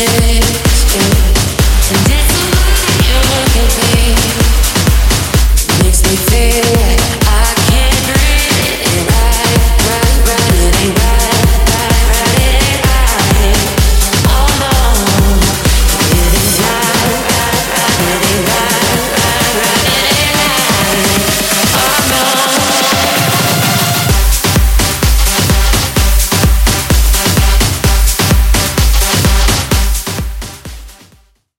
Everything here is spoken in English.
changes